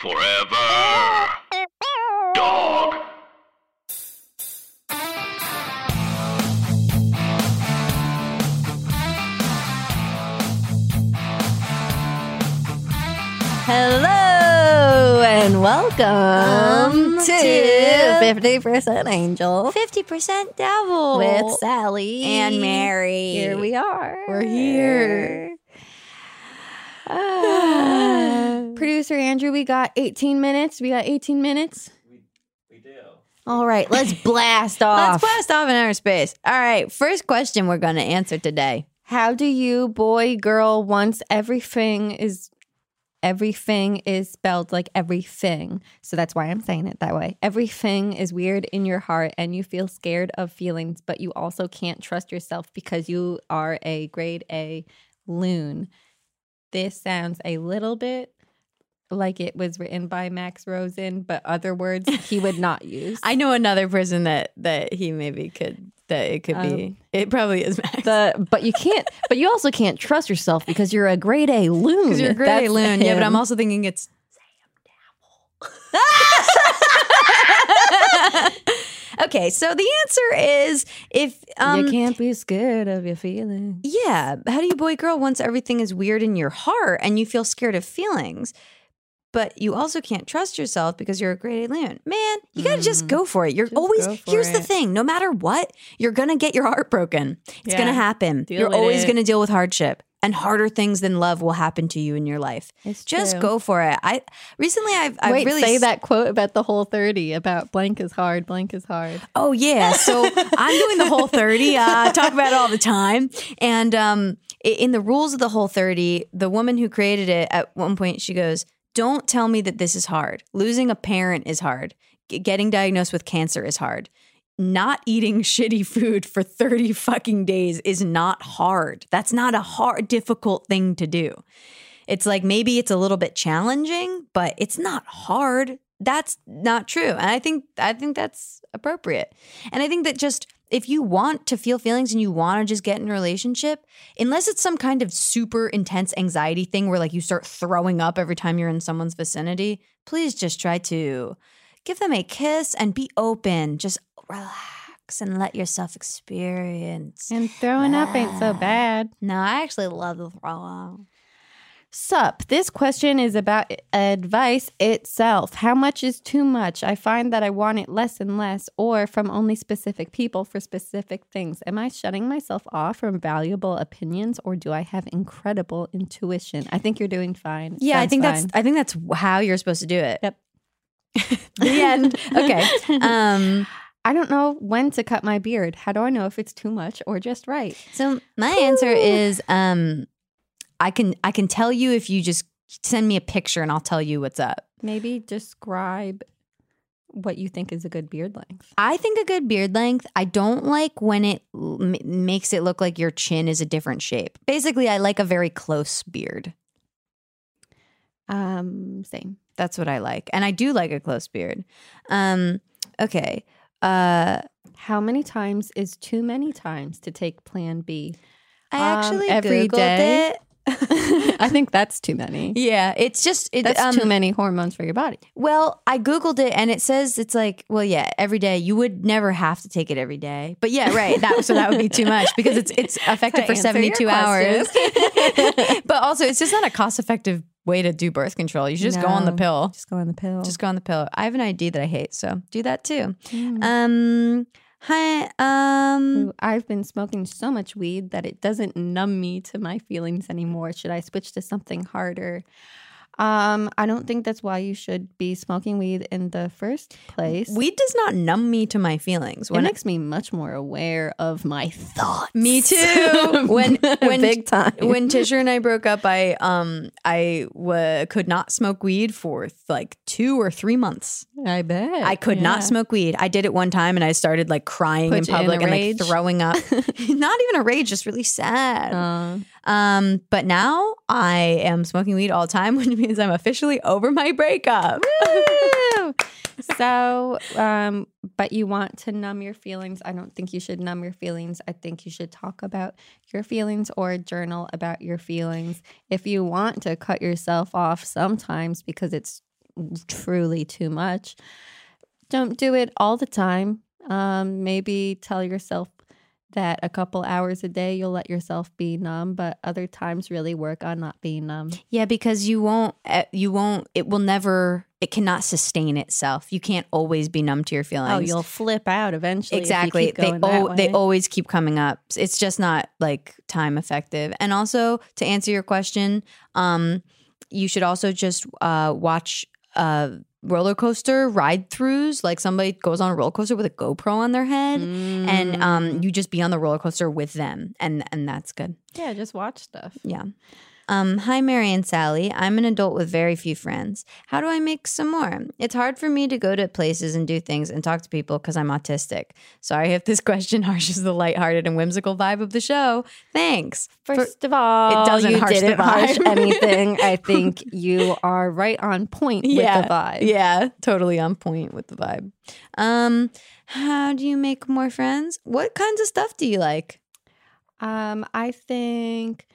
Forever. Dog. Hello and welcome Um, to to 50% Angel 50% devil with Sally and Mary. Here we are. We're here. We got 18 minutes. We got 18 minutes. We, we do. All right, let's blast off. Let's blast off in outer space. All right, first question we're going to answer today. How do you, boy, girl, once everything is everything is spelled like everything. So that's why I'm saying it that way. Everything is weird in your heart and you feel scared of feelings, but you also can't trust yourself because you are a grade A loon. This sounds a little bit like it was written by Max Rosen, but other words he would not use. I know another person that that he maybe could that it could be. It probably is Max. the but you can't but you also can't trust yourself because you're a grade A loon. Because you're a great That's loon. Yeah, but I'm also thinking it's Okay, so the answer is if um you can't be scared of your feelings. Yeah. How do you boy girl once everything is weird in your heart and you feel scared of feelings? But you also can't trust yourself because you're a grade A. Man, you gotta just go for it. You're always go for here's the thing, no matter what, you're gonna get your heart broken. It's Yeah. gonna happen. Deal you're always it. gonna deal with hardship. And harder things than love will happen to you in your life. It's just true. go for it. I recently I've, I've Wait, really say s- that quote about the whole 30 about blank is hard, blank is hard. Oh yeah, so I'm doing the whole 30. Uh, I talk about it all the time. And um, in the rules of the whole 30, the woman who created it at one point she goes, "Don't tell me that this is hard. Losing a parent is hard. G- getting diagnosed with cancer is hard. Not eating shitty food for 30 fucking days is not hard. That's not a hard difficult thing to do." It's like maybe it's a little bit challenging, but it's not hard. That's not true. And I think I think that's appropriate. And I think that just if you want to feel feelings and you want to just get in a relationship, unless it's some kind of super intense anxiety thing where like you start throwing up every time you're in someone's vicinity, please just try to give them a kiss and be open. Just relax and let yourself experience. And throwing up ain't so bad. No, I actually love the throw up. Sup, this question is about advice itself. How much is too much? I find that I want it less and less, or from only specific people for specific things. Am I shutting myself off from valuable opinions, or do I have incredible intuition? I think you're doing fine. Yeah, I Sounds think that's. I think that's how you're supposed to do it. Yep. the end. Okay. Um I don't know when to cut my beard. How do I know if it's too much or just right? so my answer is um I can I can tell you if you just send me a picture and I'll tell you what's up. Maybe describe what you think is a good beard length. I think a good beard length. I don't like when it m- makes it look like your chin is a different shape. Basically, I like a very close beard. Um, same. That's what I like. And I do like a close beard. Um okay. Uh How many times is too many times to take Plan B? I Um, actually every Googled day? it. I think that's too many. Yeah, it's just it, That's um, too many hormones for your body. Well, I googled it and it says it's like, well, yeah, every day. You would never have to take it every day, but yeah, right. That so that would be too much because it's it's effective for seventy two hours. but also, it's just not a cost effective way to do birth control. You should just go on the pill. Just go on the pill. Just go on the pill. I have an ID that I hate, so do that too. Mm. Um, hi. Um, I've been smoking so much weed that it doesn't numb me to my feelings anymore. Should I switch to something harder? Um, I don't think that's why you should be smoking weed in the first place. Weed does not numb me to my feelings. it When makes me much more aware of my thoughts. Me too. When when big time. when Tisha and I broke up, I um I w- could not smoke weed for like two or three months. I bet I could Yeah. not smoke weed. I did it one time, and I started like crying Put in you in public and rage? like throwing up. not even a rage, just really sad. Uh, Um, but now I am smoking weed all the time, which means I'm officially over my breakup. So, um, but you want to numb your feelings. I don't think you should numb your feelings. I think you should talk about your feelings or journal about your feelings. If you want to cut yourself off sometimes because it's truly too much, don't do it all the time. Um, maybe tell yourself that a couple hours a day you'll let yourself be numb, but other times really work on not being numb. Yeah, because you won't, eh, you won't, it will never, it cannot sustain itself. You can't always be numb to your feelings. Oh, you'll flip out eventually. exactly they al- they always keep coming up it's just not like time effective and also to answer your question um you should also just uh watch uh roller coaster ride throughs like somebody goes on a roller coaster with a GoPro on their head and Mm. um you just be on the roller coaster with them and and that's good yeah, just watch stuff. yeah. Um, hi, Mary and Sally. I'm an adult with very few friends. How do I make some more? It's hard for me to go to places and do things and talk to people because I'm autistic. Sorry if this question harshes the lighthearted and whimsical vibe of the show. Thanks. For- First of all, it doesn't you harsh didn't harsh anything. I think you are right on point yeah, with the vibe. Yeah, totally on point with the vibe. Um, how do you make more friends? What kinds of stuff do you like? Um, I think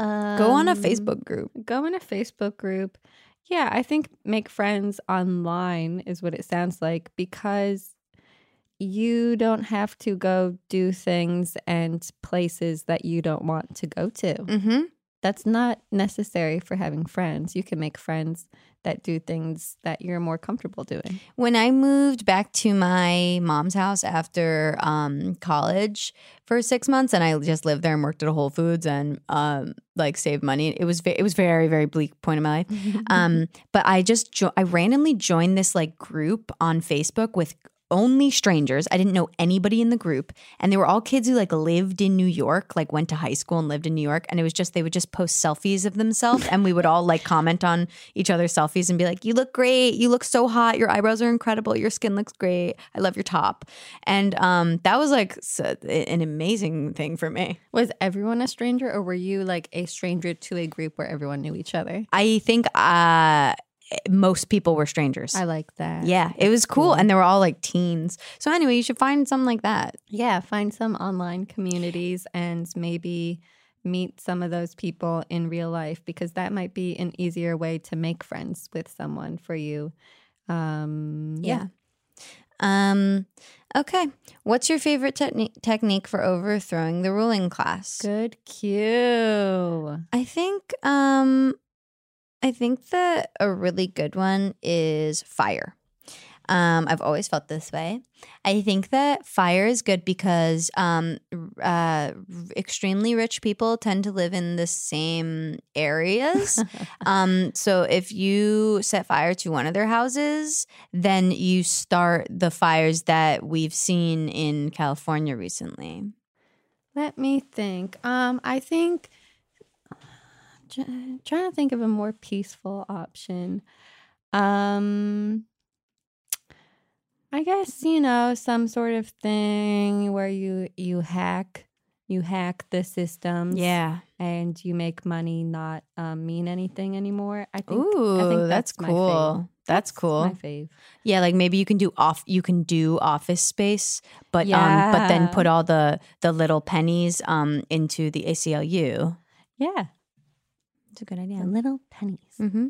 um, Go on a Facebook group. Go in a Facebook group. Yeah, I think make friends online is what it sounds like because you don't have to go do things and places that you don't want to go to. Mm-hmm. That's not necessary for having friends. You can make friends that do things that you're more comfortable doing. When I moved back to my mom's house after um, college for six months, and I just lived there and worked at a Whole Foods and um, like saved money, it was it was very very bleak point in my life. Um, but I just jo- I randomly joined this like group on Facebook with only strangers. I didn't know anybody in the group, and they were all kids who like lived in New York, like went to high school and lived in New York. And it was just they would just post selfies of themselves, and we would all like comment on each other's selfies and be like, "You look great. You look so hot. Your eyebrows are incredible. Your skin looks great. I love your top." And um, that was like s- an amazing thing for me. Was everyone a stranger or were you like a stranger to a group where everyone knew each other? I think uh, most people were strangers. I like that. Yeah, it was cool. And they were all like teens. So, anyway, you should find some like that. Yeah, find some online communities and maybe meet some of those people in real life because that might be an easier way to make friends with someone for you. Um, yeah. Um, okay. What's your favorite techni- technique for overthrowing the ruling class? Good cue. I think um I think that a really good one is fire. Um, I've always felt this way. I think that fire is good because um, uh, extremely rich people tend to live in the same areas. um, so if you set fire to one of their houses, then you start the fires that we've seen in California recently. Let me think. Um, I think trying to think of a more peaceful option. Um, I guess you know some sort of thing where you you hack you hack the systems, Yeah. and you make money not um, mean anything anymore. I think. Ooh, I think that's, my cool. fave. That's cool. My fave. Yeah, like maybe you can do off you can do office space, but um but then put all the the little pennies um into the ACLU. Yeah, It's a good the idea. little pennies. Mm-hmm.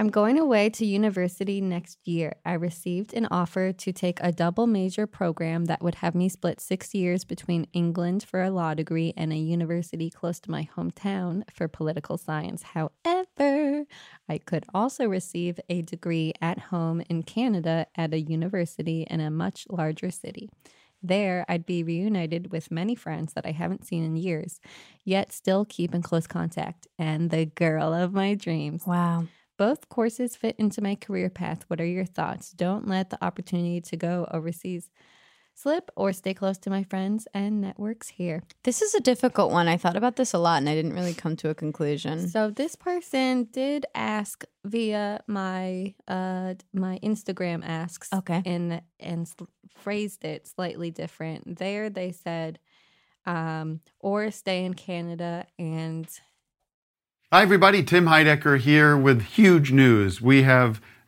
I'm going away to university next year. I received an offer to take a double major program that would have me split six years between England for a law degree and a university close to my hometown for political science. However, I could also receive a degree at home in Canada at a university in a much larger city. There, I'd be reunited with many friends that I haven't seen in years, yet still keep in close contact, and the girl of my dreams. Wow. Both courses fit into my career path. What are your thoughts? Don't let the opportunity to go overseas slip or stay close to my friends and networks here. This is a difficult one. I thought about this a lot and I didn't really come to a conclusion. So this person did ask via my uh my Instagram asks Okay. and and s- phrased it slightly different. There they said um or stay in Canada and Hi, everybody. Tim Heidecker here with huge news. We have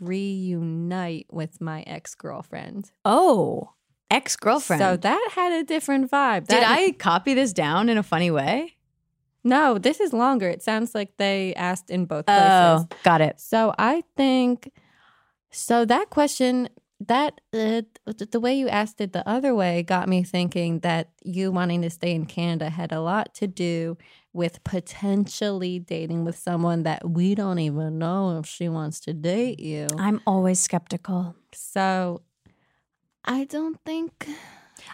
Reunite with my ex-girlfriend. Oh, ex girlfriend. So that had a different vibe. That Did I copy this down in a funny way? No, this is longer. It sounds like they asked in both oh, places. Oh, got it. So I think so that question that uh, the way you asked it the other way got me thinking that you wanting to stay in Canada had a lot to do with potentially dating with someone that we don't even know if she wants to date you. I'm always skeptical. So I don't think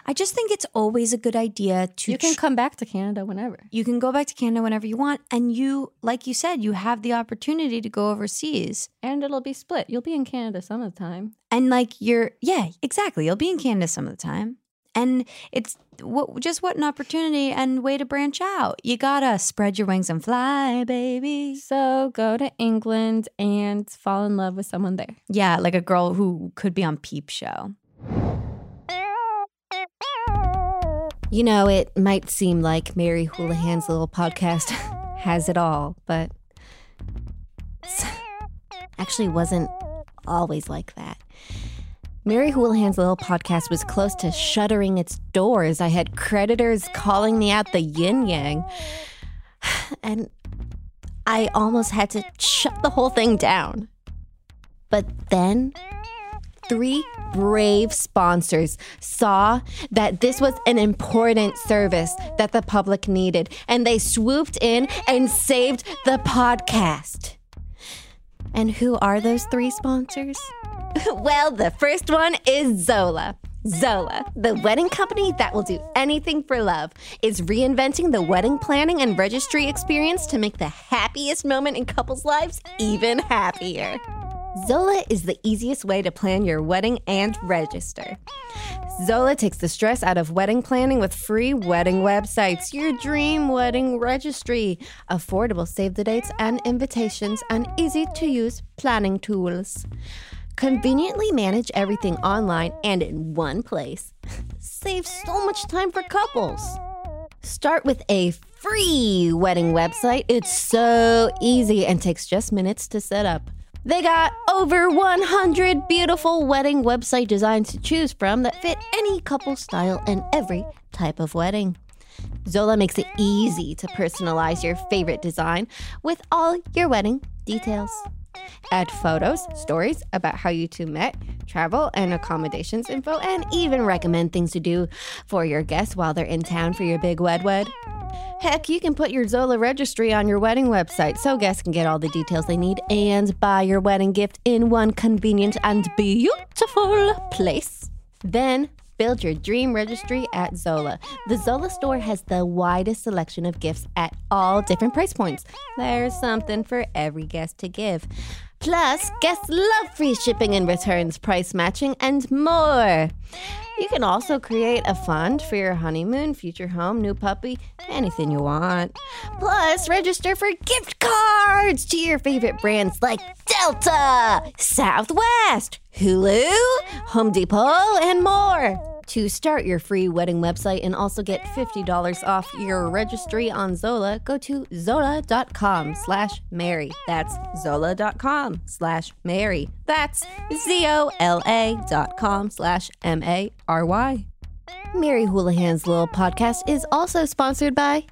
I just think it's always a good idea to you can tr- come back to Canada whenever. you can go back to Canada whenever you want and you like you said you have the opportunity to go overseas. And it'll be split. You'll be in Canada some of the time. And like you're yeah, exactly. You'll be in Canada some of the time. And it's what just what an opportunity and way to branch out. You got to spread your wings and fly, baby. So go to England and fall in love with someone there. Yeah, like a girl who could be on Peep Show. You know, it might seem like Mary Houlihan's little podcast has it all, but actually wasn't always like that. Mary Houlihan's little podcast was close to shuttering its doors. I had creditors calling me out the yin yang. And I almost had to shut the whole thing down. But then three brave sponsors saw that this was an important service that the public needed, and they swooped in and saved the podcast. And who are those three sponsors? well, the first one is Zola. Zola, the wedding company that will do anything for love, is reinventing the wedding planning and registry experience to make the happiest moment in couples' lives even happier. Zola is the easiest way to plan your wedding and register. Zola takes the stress out of wedding planning with free wedding websites, your dream wedding registry, affordable save the dates and invitations, and easy to use planning tools. Conveniently manage everything online and in one place. Save so much time for couples. Start with a free wedding website. It's so easy and takes just minutes to set up. They got over 100 beautiful wedding website designs to choose from that fit any couple style and every type of wedding. Zola makes it easy to personalize your favorite design with all your wedding details. Add photos, stories about how you two met, travel and accommodations info, and even recommend things to do for your guests while they're in town for your big wed wed. Heck, you can put your Zola registry on your wedding website so guests can get all the details they need and buy your wedding gift in one convenient and beautiful place. Then build your dream registry at Zola. The Zola store has the widest selection of gifts at all different price points. There's something for every guest to give. Plus, guests love free shipping and returns, price matching, and more. You can also create a fund for your honeymoon, future home, new puppy, anything you want. Plus, register for gift cards to your favorite brands like Delta, Southwest, Hulu, Home Depot, and more. To start your free wedding website and also get $50 off your registry on Zola, go to zola.com slash Mary. That's zola.com slash Mary. That's Z-O-L-A dot com slash M-A-R-Y. Mary Houlihan's Little Podcast is also sponsored by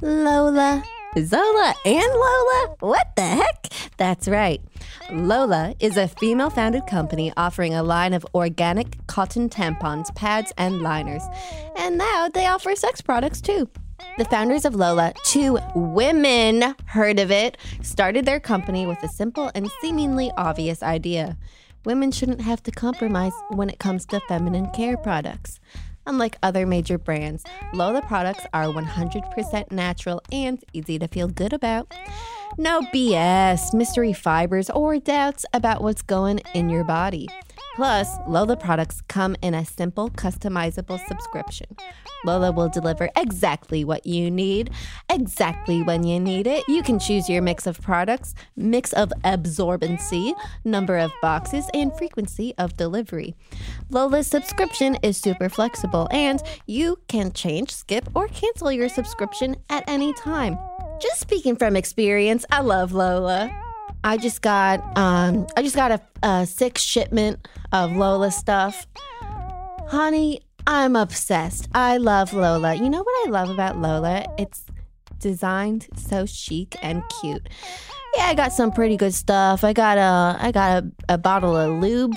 Lola. Zola and Lola? What the heck? That's right. Lola is a female founded company offering a line of organic cotton tampons, pads, and liners. And now they offer sex products too. The founders of Lola, two women, heard of it, started their company with a simple and seemingly obvious idea. Women shouldn't have to compromise when it comes to feminine care products. Unlike other major brands, Lola products are 100% natural and easy to feel good about. No BS, mystery fibers, or doubts about what's going in your body. Plus, Lola products come in a simple, customizable subscription. Lola will deliver exactly what you need, exactly when you need it. You can choose your mix of products, mix of absorbency, number of boxes, and frequency of delivery. Lola's subscription is super flexible, and you can change, skip, or cancel your subscription at any time. Just speaking from experience, I love Lola. I just got um I just got a, a six shipment of Lola stuff. Honey, I'm obsessed. I love Lola. You know what I love about Lola? It's designed so chic and cute. Yeah, I got some pretty good stuff. I got a I got a, a bottle of lube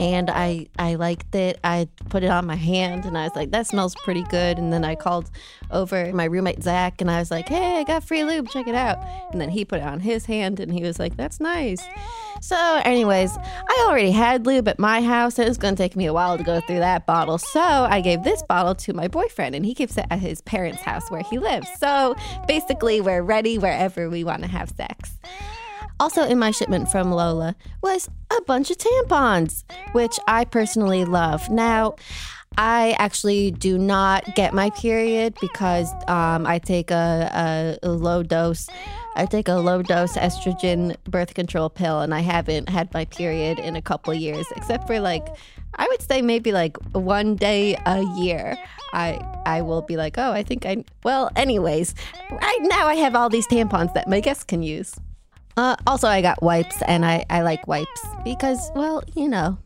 and I I liked it. I put it on my hand and I was like, that smells pretty good. And then I called over my roommate Zach and I was like, hey, I got free lube, check it out. And then he put it on his hand and he was like, that's nice. So, anyways, I already had lube at my house. It was going to take me a while to go through that bottle. So, I gave this bottle to my boyfriend, and he keeps it at his parents' house where he lives. So, basically, we're ready wherever we want to have sex. Also, in my shipment from Lola was a bunch of tampons, which I personally love. Now, I actually do not get my period because um, I take a, a, low dose. I take a low dose estrogen birth control pill, and I haven't had my period in a couple years, except for like I would say maybe like one day a year. I I will be like, oh, I think I. Well, anyways, right now I have all these tampons that my guests can use. Uh, also, I got wipes, and I, I like wipes because, well, you know,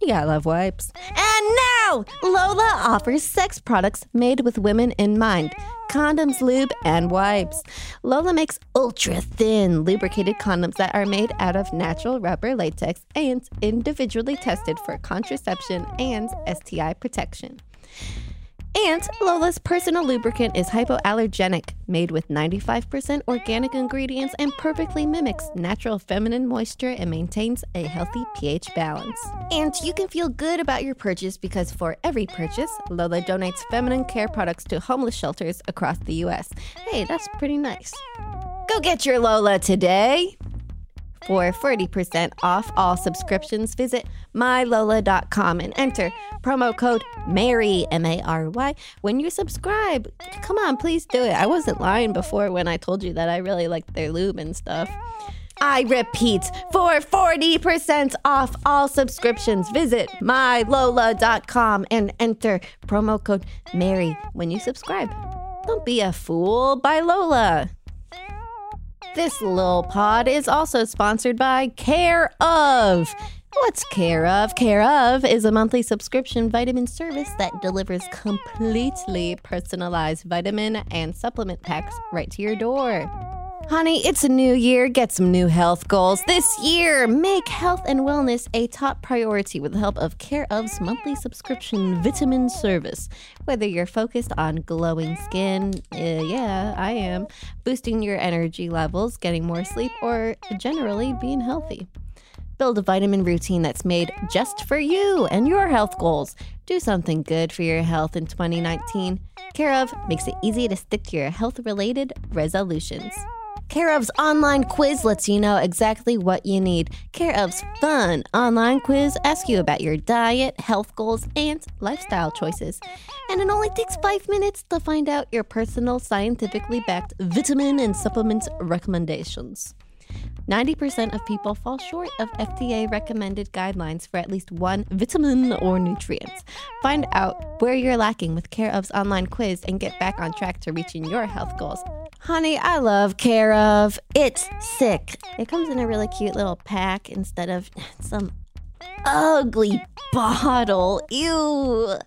you gotta love wipes. And now, Lola offers sex products made with women in mind condoms, lube, and wipes. Lola makes ultra thin lubricated condoms that are made out of natural rubber latex and individually tested for contraception and STI protection. And Lola's personal lubricant is hypoallergenic, made with 95% organic ingredients and perfectly mimics natural feminine moisture and maintains a healthy pH balance. And you can feel good about your purchase because for every purchase, Lola donates feminine care products to homeless shelters across the US. Hey, that's pretty nice. Go get your Lola today. For 40% off all subscriptions, visit mylola.com and enter promo code MARY, M A R Y, when you subscribe. Come on, please do it. I wasn't lying before when I told you that I really liked their lube and stuff. I repeat, for 40% off all subscriptions, visit mylola.com and enter promo code MARY when you subscribe. Don't be a fool. Buy Lola. This little pod is also sponsored by Care of. What's Care of? Care of is a monthly subscription vitamin service that delivers completely personalized vitamin and supplement packs right to your door. Honey, it's a new year. Get some new health goals. This year, make health and wellness a top priority with the help of Care of's monthly subscription vitamin service. Whether you're focused on glowing skin, uh, yeah, I am, boosting your energy levels, getting more sleep, or generally being healthy. Build a vitamin routine that's made just for you and your health goals. Do something good for your health in 2019. Care of makes it easy to stick to your health related resolutions. Care of's online quiz lets you know exactly what you need. Care of's fun online quiz asks you about your diet, health goals, and lifestyle choices. And it only takes five minutes to find out your personal, scientifically backed vitamin and supplement recommendations. 90% of people fall short of FDA recommended guidelines for at least one vitamin or nutrient. Find out where you're lacking with Care of's online quiz and get back on track to reaching your health goals. Honey, I love Care of. It's sick. It comes in a really cute little pack instead of some ugly bottle. Ew.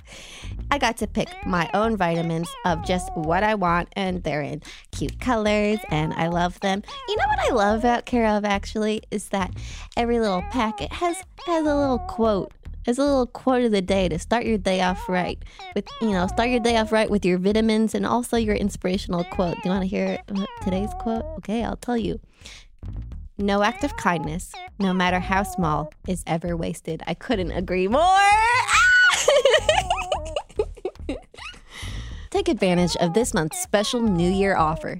I got to pick my own vitamins of just what I want, and they're in cute colors, and I love them. You know what I love about Care of actually is that every little packet has has a little quote. Has a little quote of the day to start your day off right. With you know, start your day off right with your vitamins and also your inspirational quote. Do you want to hear today's quote? Okay, I'll tell you. No act of kindness, no matter how small, is ever wasted. I couldn't agree more. Take advantage of this month's special New Year offer.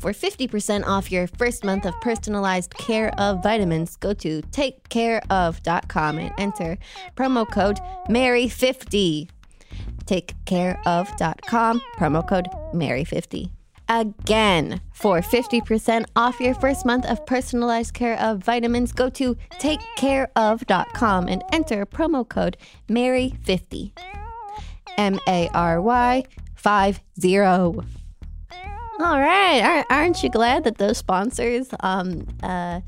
For 50% off your first month of personalized care of vitamins, go to takecareof.com and enter promo code MARY50. Takecareof.com, promo code MARY50 again. For 50% off your first month of personalized care of vitamins, go to takecareof.com and enter promo code MARY50. M A R Y 50. All right. Aren't- Aren't you glad that those sponsors, um, uh,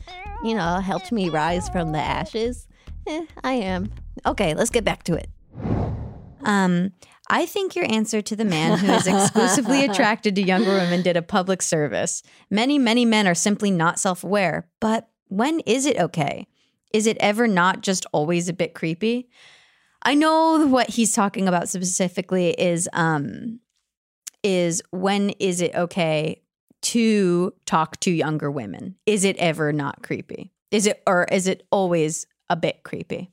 you know, helped me rise from the ashes? Eh, I am. Okay, let's get back to it. Um, I think your answer to the man who is exclusively attracted to younger women did a public service. Many, many men are simply not self aware. But when is it okay? Is it ever not just always a bit creepy? I know what he's talking about specifically is um is when is it okay to talk to younger women? Is it ever not creepy? Is it or is it always a bit creepy?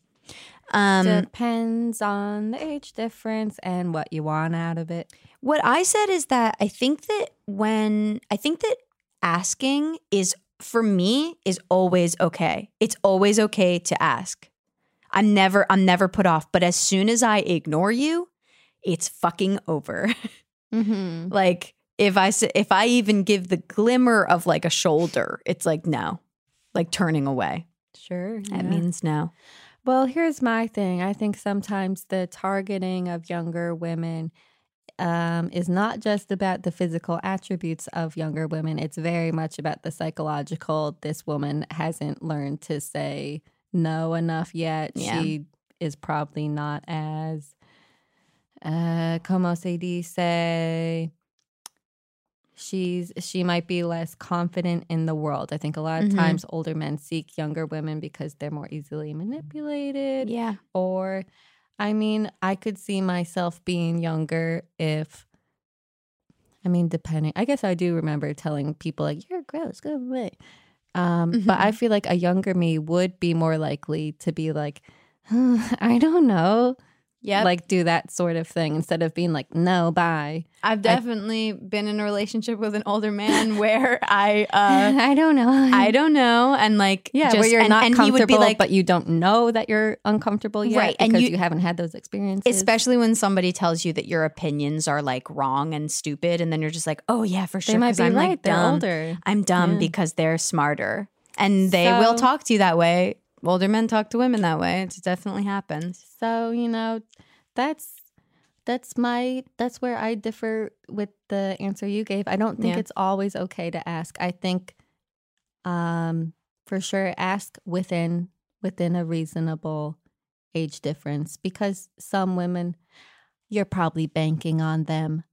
Um Depends on the age difference and what you want out of it. What I said is that I think that when I think that asking is for me is always okay. It's always okay to ask. I'm never I'm never put off, but as soon as I ignore you, it's fucking over. Mm-hmm. like if I if I even give the glimmer of like a shoulder, it's like no. Like turning away. Sure. That means no. Well, here's my thing. I think sometimes the targeting of younger women um, is not just about the physical attributes of younger women. It's very much about the psychological. This woman hasn't learned to say no enough yet. Yeah. She is probably not as, uh, como se dice, she's she might be less confident in the world. I think a lot of Mhm. times older men seek younger women because they're more easily manipulated. Yeah. Or, I mean, I could see myself being younger if, I mean, depending. I guess I do remember telling people like, "You're gross, go away." Um, But I feel like a younger me would be more likely to be like, I don't know, Yeah. like do that sort of thing instead of being like, "No, bye." I've definitely been in a relationship with an older man where I uh I don't know. I don't know and like Yeah, just, where you're and, not and comfortable, would be like but you don't know that you're uncomfortable yet Right, and because you- you, haven't had those experiences. especially when somebody tells you that your opinions are like wrong and stupid and then you're just like oh yeah for sure they might 'cause be i'm right. like they're dumb older. i'm dumb Yeah. because they're smarter and they will talk to you that way older men talk to women that way it definitely happens So, you know, that's that's my that's where I differ with the answer you gave. I don't think Yeah. it's always okay to ask. I think um for sure ask within within a reasonable age difference because some women you're probably banking on them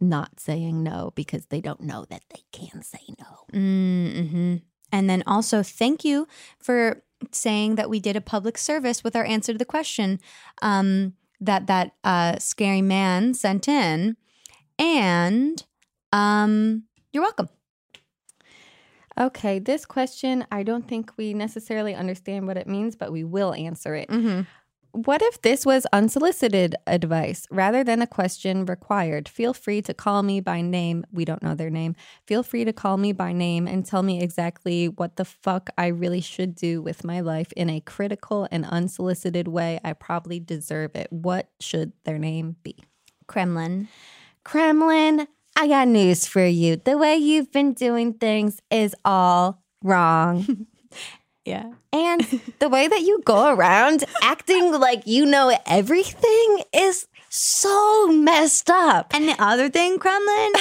not saying no because they don't know that they can say no. mm-hmm. and then also thank you for saying that we did a public service with our answer to the question um, that that uh, scary man sent in and um, you're welcome Okay, this question, I don't think we necessarily understand what it means, but we will answer it. mm-hmm. What if this was unsolicited advice rather than a question required? Feel free to call me by name. We don't know their name. Feel free to call me by name and tell me exactly what the fuck I really should do with my life in a critical and unsolicited way. I probably deserve it. What should their name be? kremlin Kremlin, I got news for you. The way you've been doing things is all wrong. Yeah. And the way that you go around acting like you know everything is so messed up. And the other thing, Kremlin,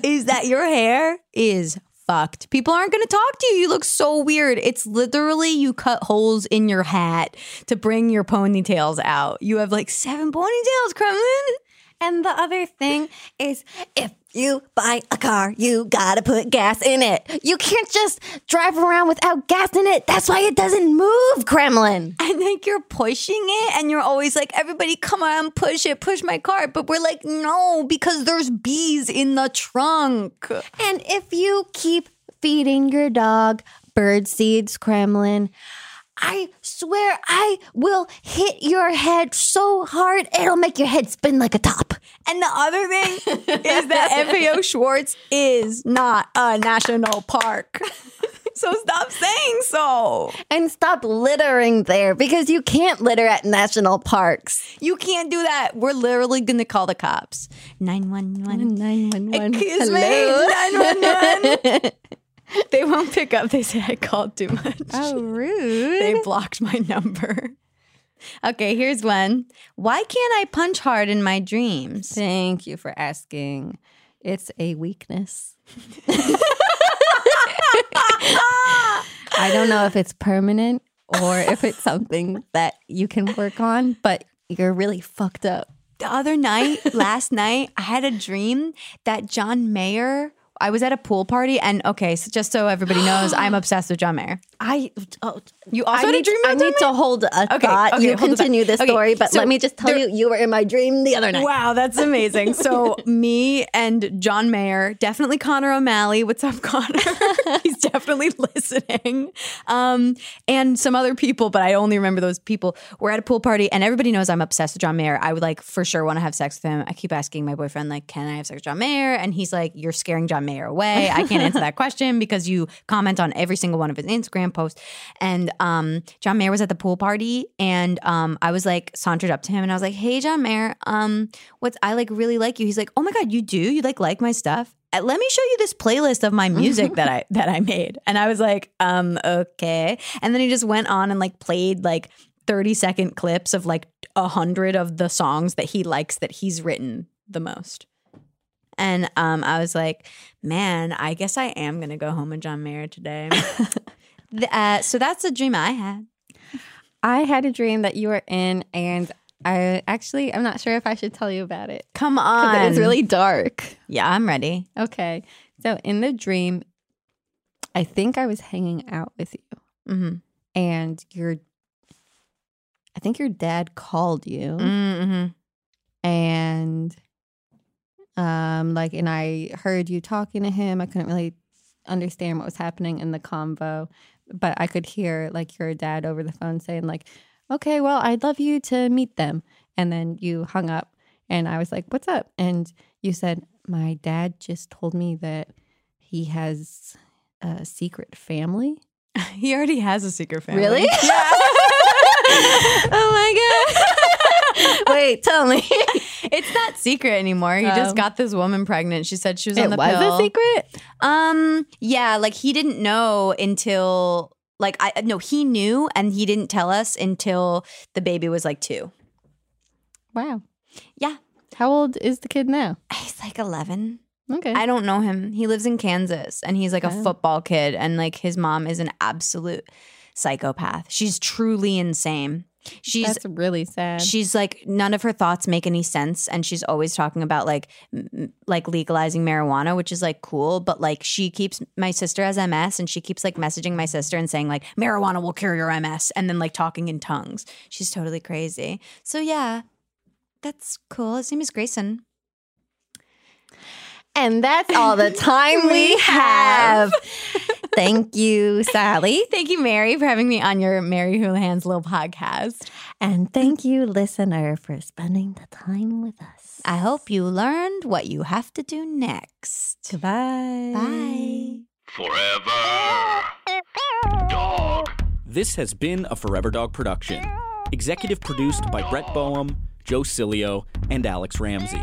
is that your hair is fucked. People aren't going to talk to you. You look so weird. It's literally you cut holes in your hat to bring your ponytails out. You have like seven ponytails, Kremlin. And the other thing is if you buy a car, you gotta put gas in it. You can't just drive around without gas in it. That's why it doesn't move, Kremlin. And like you're pushing it, and you're always like, everybody come on, push it, push my car. But we're like, no, because there's bees in the trunk. And if you keep feeding your dog bird seeds, Kremlin, I swear I will hit your head so hard it'll make your head spin like a top. And the other thing is that FAO Schwarz is not a national park. so stop saying so. And stop littering there because you can't litter at national parks. You can't do that. We're literally going to call the cops. 911. 911. Excuse me. 911. they won't pick up. They say I called too much. Oh, rude. They blocked my number. Okay, here's one. Why can't I punch hard in my dreams? Thank you for asking. It's a weakness. I don't know if it's permanent or if it's something that you can work on, but you're really fucked up. The other night, last night, I had a dream that John Mayer. I was at a pool party, and okay, so just so everybody knows, I'm obsessed with John Mayer. I oh, You also I had a need, dream I need to hold a Okay, thought. okay, you hold the thought. continue this Okay, story, but so let me just tell there- you, you were in my dream the other night. Wow, that's amazing. So me and John Mayer, definitely Connor O'Malley. What's up, Connor? He's definitely listening. Um, and some other people, but I only remember those people. We're at a pool party, and everybody knows I'm obsessed with John Mayer. I would like for sure want to have sex with him. I keep asking my boyfriend, like, can I have sex with John Mayer? And he's like, You're scaring John Mayer away. I can't answer that question because you comment on every single one of his Instagram posts. And um, John Mayer was at the pool party, and um, I was like sauntered up to him, and I was like, "Hey, John Mayer, um, what's I like really like you." He's like, "Oh my god, you do? You like like my stuff?" Uh, Let me show you this playlist of my music that I that I made, and I was like, "Um, okay." And then he just went on and like played like thirty second clips of like a hundred of the songs that he likes that he's written the most. And um, I was like, man, I guess I am gonna go home with John Mayer today. Th- uh, so that's a dream I had. I had a dream that you were in, and I actually, I'm not sure if I should tell you about it. Come on, It is really dark. yeah. I'm ready. Okay. So in the dream, I think I was hanging out with you, Mm-hmm. and your, I think your dad called you, Mm-hmm. and, um, like, and I heard you talking to him. I couldn't really understand what was happening in the convo, but I could hear like your dad over the phone saying like, "Okay, well, I'd love you to meet them," and then you hung up, and I was like, "What's up?" And you said, "My dad just told me that he has a secret family." He already has a secret family. Really? oh my god! Wait, tell me. It's not secret anymore. He just Oh. got this woman pregnant. She said she was on the was pill. a secret. Um, yeah, like he didn't know until like I no, he knew and he didn't tell us until the baby was like two. Wow. Yeah. How old is the kid now? He's like eleven. Okay. I don't know him. He lives in Kansas and he's like a football kid and like his mom is an absolute psychopath. She's truly insane. She's That's really sad. she's like none of her thoughts make any sense and she's always talking about like m- m- like legalizing marijuana which is like cool but like she keeps my sister has ms and she keeps like messaging my sister and saying like marijuana will cure your ms and then like talking in tongues. She's totally crazy. So yeah that's cool. His name is grayson. And that's all the time we have. Thank you, Sally. thank you mary for having me on your mary houlihan's little podcast And thank you, listener, for spending the time with us. i hope you learned what you have to do next Goodbye. bye Forever. Dog. This has been a Forever Dog production. Executive produced by Brett Boehm, Joe Cilio, and Alex Ramsey.